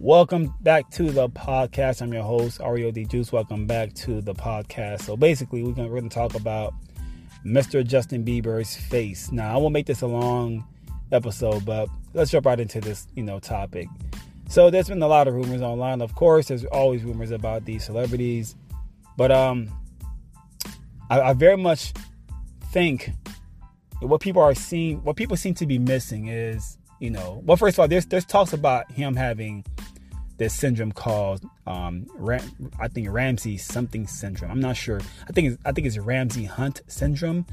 Welcome back to the podcast. I'm your host, Ario D Juice. Welcome back to the podcast. So basically, we're we're gonna talk about Mr. Justin Bieber's face. Now, I won't make this a long episode, but let's jump right into this, you know, topic. So there's been a lot of rumors online. Of course, there's always rumors about these celebrities, but um, I, I very much think what people are seeing, what people seem to be missing is, you know, well, first of all, there's there's talks about him having this syndrome called um, Ram, I think Ramsay something syndrome. I'm not sure. I think it's, I think it's Ramsay Hunt syndrome.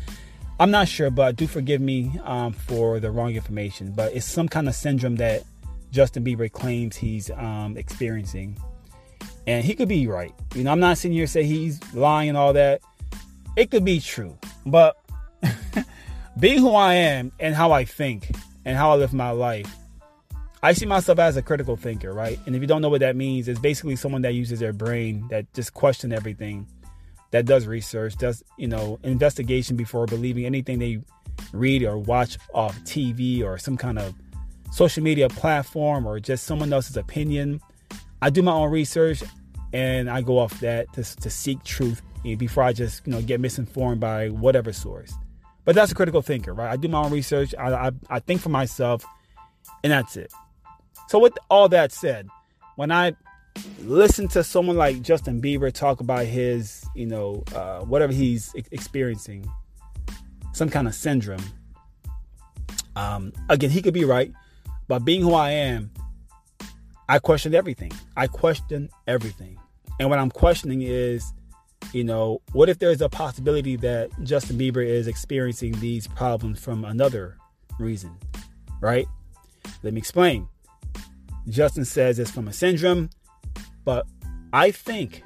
I'm not sure, but do forgive me um, for the wrong information. But it's some kind of syndrome that Justin Bieber claims he's um, experiencing, and he could be right. You know, I'm not sitting here saying he's lying and all that. It could be true, but being who I am and how I think and how I live my life, I see myself as a critical thinker, right? And if you don't know what that means, it's basically someone that uses their brain, that just question everything, that does research, does, you know, investigation before believing anything they read or watch off TV or some kind of social media platform or just someone else's opinion. I do my own research and I go off that to, to seek truth before I just, you know, get misinformed by whatever source. But that's a critical thinker, right? I do my own research. I, I, I think for myself, and that's it. So with all that said, when I listen to someone like Justin Bieber talk about his, you know, uh, whatever he's experiencing, some kind of syndrome. Um, again, he could be right, but being who I am, I question everything. I question everything, and what I'm questioning is you know, what if there's a possibility that Justin Bieber is experiencing these problems from another reason, right? Let me explain. Justin says it's from a syndrome, but I think,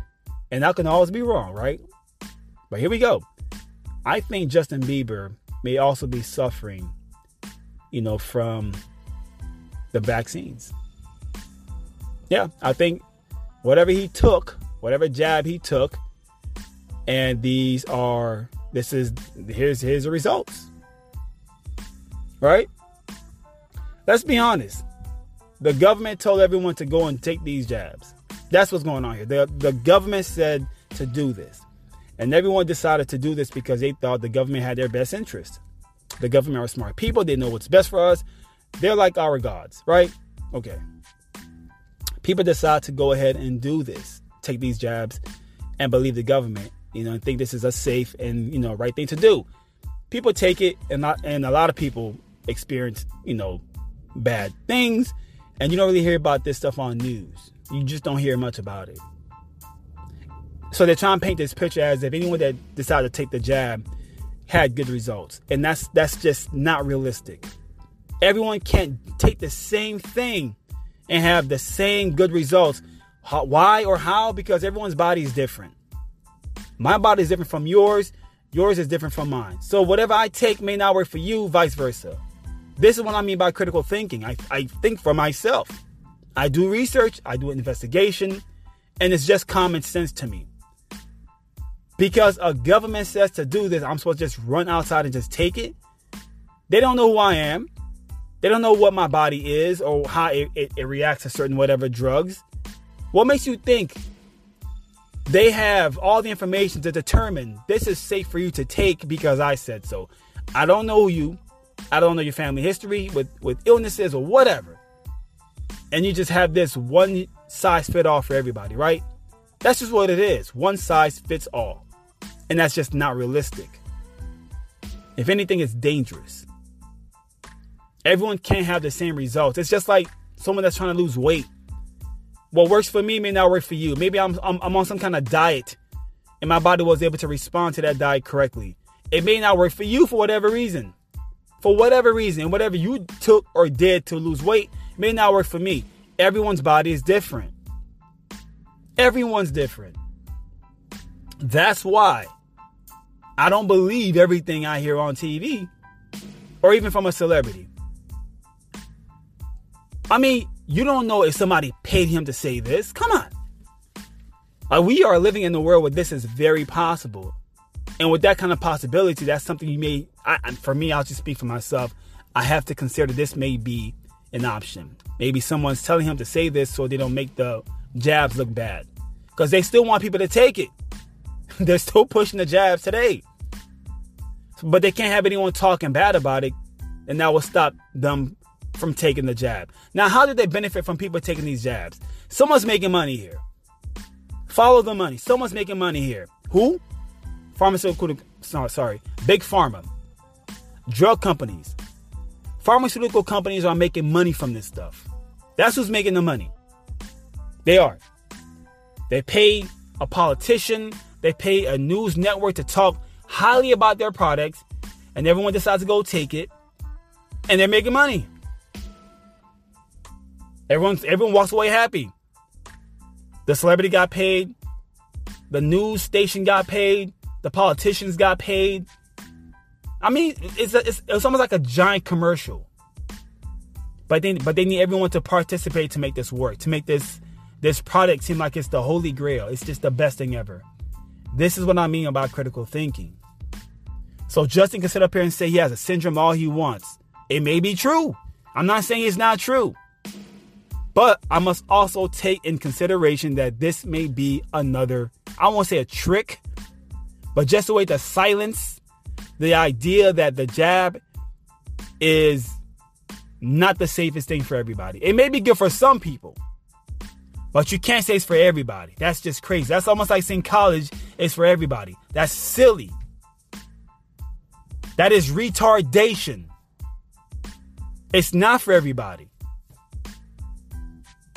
and I can always be wrong, right? But here we go. I think Justin Bieber may also be suffering, you know, from the vaccines. Yeah, I think whatever he took, whatever jab he took, and these are this is here's here's the results right let's be honest the government told everyone to go and take these jabs. That's what's going on here. The, the government said to do this. And everyone decided to do this because they thought the government had their best interest. The government are smart people. They know what's best for us. They're like our gods right? Okay. People decide to go ahead and do this take these jabs and believe the government you know, and think this is a safe and you know right thing to do. People take it, and not, and a lot of people experience you know bad things, and you don't really hear about this stuff on news. You just don't hear much about it. So they're trying to paint this picture as if anyone that decided to take the jab had good results, and that's that's just not realistic. Everyone can't take the same thing and have the same good results. How, why or how? Because everyone's body is different. My body is different from yours. Yours is different from mine. So whatever I take may not work for you, vice versa. This is what I mean by critical thinking. I, I think for myself. I do research, I do an investigation, and it's just common sense to me. Because a government says to do this, I'm supposed to just run outside and just take it. They don't know who I am. They don't know what my body is or how it, it, it reacts to certain whatever drugs. What makes you think they have all the information to determine this is safe for you to take because I said so. I don't know you. I don't know your family history with, with illnesses or whatever. And you just have this one size fit all for everybody, right? That's just what it is. One size fits all. And that's just not realistic. If anything, it's dangerous. Everyone can't have the same results. It's just like someone that's trying to lose weight what works for me may not work for you. Maybe I'm, I'm, I'm on some kind of diet and my body was able to respond to that diet correctly. It may not work for you for whatever reason. For whatever reason, whatever you took or did to lose weight may not work for me. Everyone's body is different. Everyone's different. That's why I don't believe everything I hear on TV or even from a celebrity. I mean, you don't know if somebody paid him to say this. Come on. Like we are living in a world where this is very possible. And with that kind of possibility, that's something you may, I, for me, I'll just speak for myself. I have to consider this may be an option. Maybe someone's telling him to say this so they don't make the jabs look bad. Because they still want people to take it. They're still pushing the jabs today. But they can't have anyone talking bad about it, and that will stop them from taking the jab. Now, how do they benefit from people taking these jabs? Someone's making money here. Follow the money. Someone's making money here. Who? Pharmaceutical, sorry, big pharma, drug companies. Pharmaceutical companies are making money from this stuff. That's who's making the money. They are. They pay a politician, they pay a news network to talk highly about their products, and everyone decides to go take it, and they're making money. Everyone, everyone walks away happy. The celebrity got paid, the news station got paid, the politicians got paid. I mean, it's, a, it's, it's almost like a giant commercial. But they but they need everyone to participate to make this work, to make this this product seem like it's the holy grail. It's just the best thing ever. This is what I mean about critical thinking. So Justin can sit up here and say he has a syndrome all he wants. It may be true. I'm not saying it's not true. But I must also take in consideration that this may be another, I won't say a trick, but just a way to silence the idea that the jab is not the safest thing for everybody. It may be good for some people, but you can't say it's for everybody. That's just crazy. That's almost like saying college is for everybody. That's silly. That is retardation. It's not for everybody.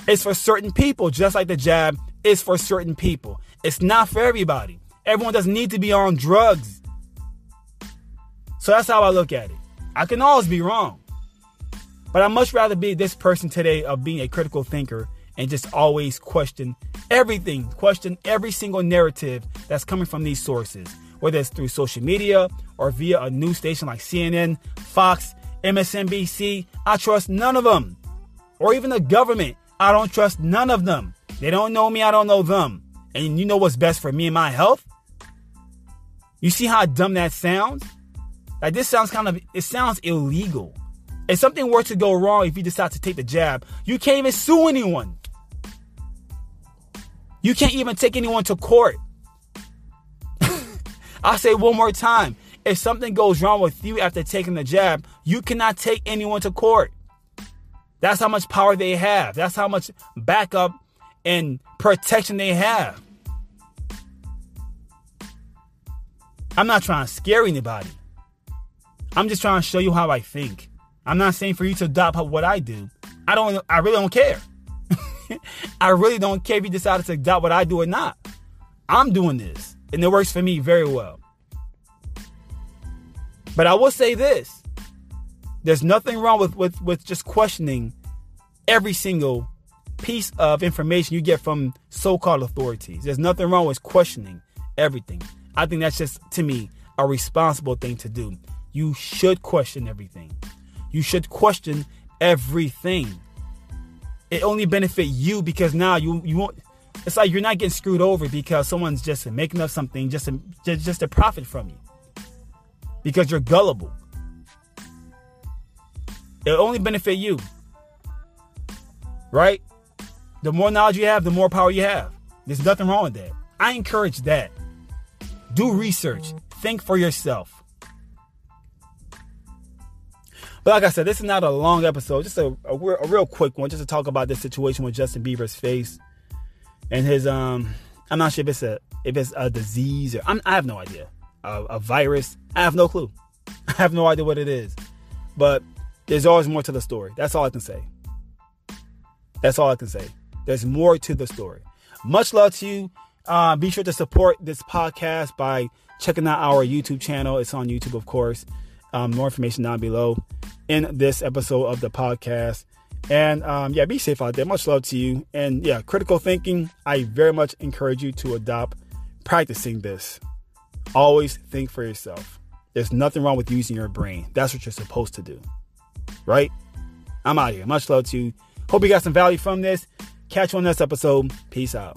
It's for certain people, just like the jab is for certain people. It's not for everybody. Everyone doesn't need to be on drugs. So that's how I look at it. I can always be wrong. But I much rather be this person today of being a critical thinker and just always question everything, question every single narrative that's coming from these sources, whether it's through social media or via a news station like CNN, Fox, MSNBC. I trust none of them. Or even the government. I don't trust none of them. They don't know me, I don't know them. And you know what's best for me and my health? You see how dumb that sounds? Like this sounds kind of it sounds illegal. If something were to go wrong if you decide to take the jab, you can't even sue anyone. You can't even take anyone to court. I'll say one more time. If something goes wrong with you after taking the jab, you cannot take anyone to court. That's how much power they have. That's how much backup and protection they have. I'm not trying to scare anybody. I'm just trying to show you how I think. I'm not saying for you to adopt what I do. I don't I really don't care. I really don't care if you decided to adopt what I do or not. I'm doing this. And it works for me very well. But I will say this. There's nothing wrong with, with, with just questioning every single piece of information you get from so-called authorities. There's nothing wrong with questioning everything. I think that's just to me a responsible thing to do. You should question everything. You should question everything. It only benefit you because now you you won't. It's like you're not getting screwed over because someone's just making up something just to, just, just to profit from you. Because you're gullible. It'll only benefit you. Right? The more knowledge you have, the more power you have. There's nothing wrong with that. I encourage that. Do research. Think for yourself. But like I said, this is not a long episode, just a, a, a, real quick one, just to talk about this situation with Justin Bieber's face and his um. I'm not sure if it's a if it's a disease or I'm, i have no idea, a, a virus. I have no clue. I have no idea what it is, but there's always more to the story. That's all I can say. That's all I can say. There's more to the story. Much love to you. Uh, be sure to support this podcast by checking out our YouTube channel. It's on YouTube, of course. Um, more information down below in this episode of the podcast. And um, yeah, be safe out there. Much love to you. And yeah, critical thinking, I very much encourage you to adopt practicing this. Always think for yourself. There's nothing wrong with using your brain. That's what you're supposed to do right? I'm out here. Much love to you. Hope you got some value from this. Catch you on next episode. Peace out.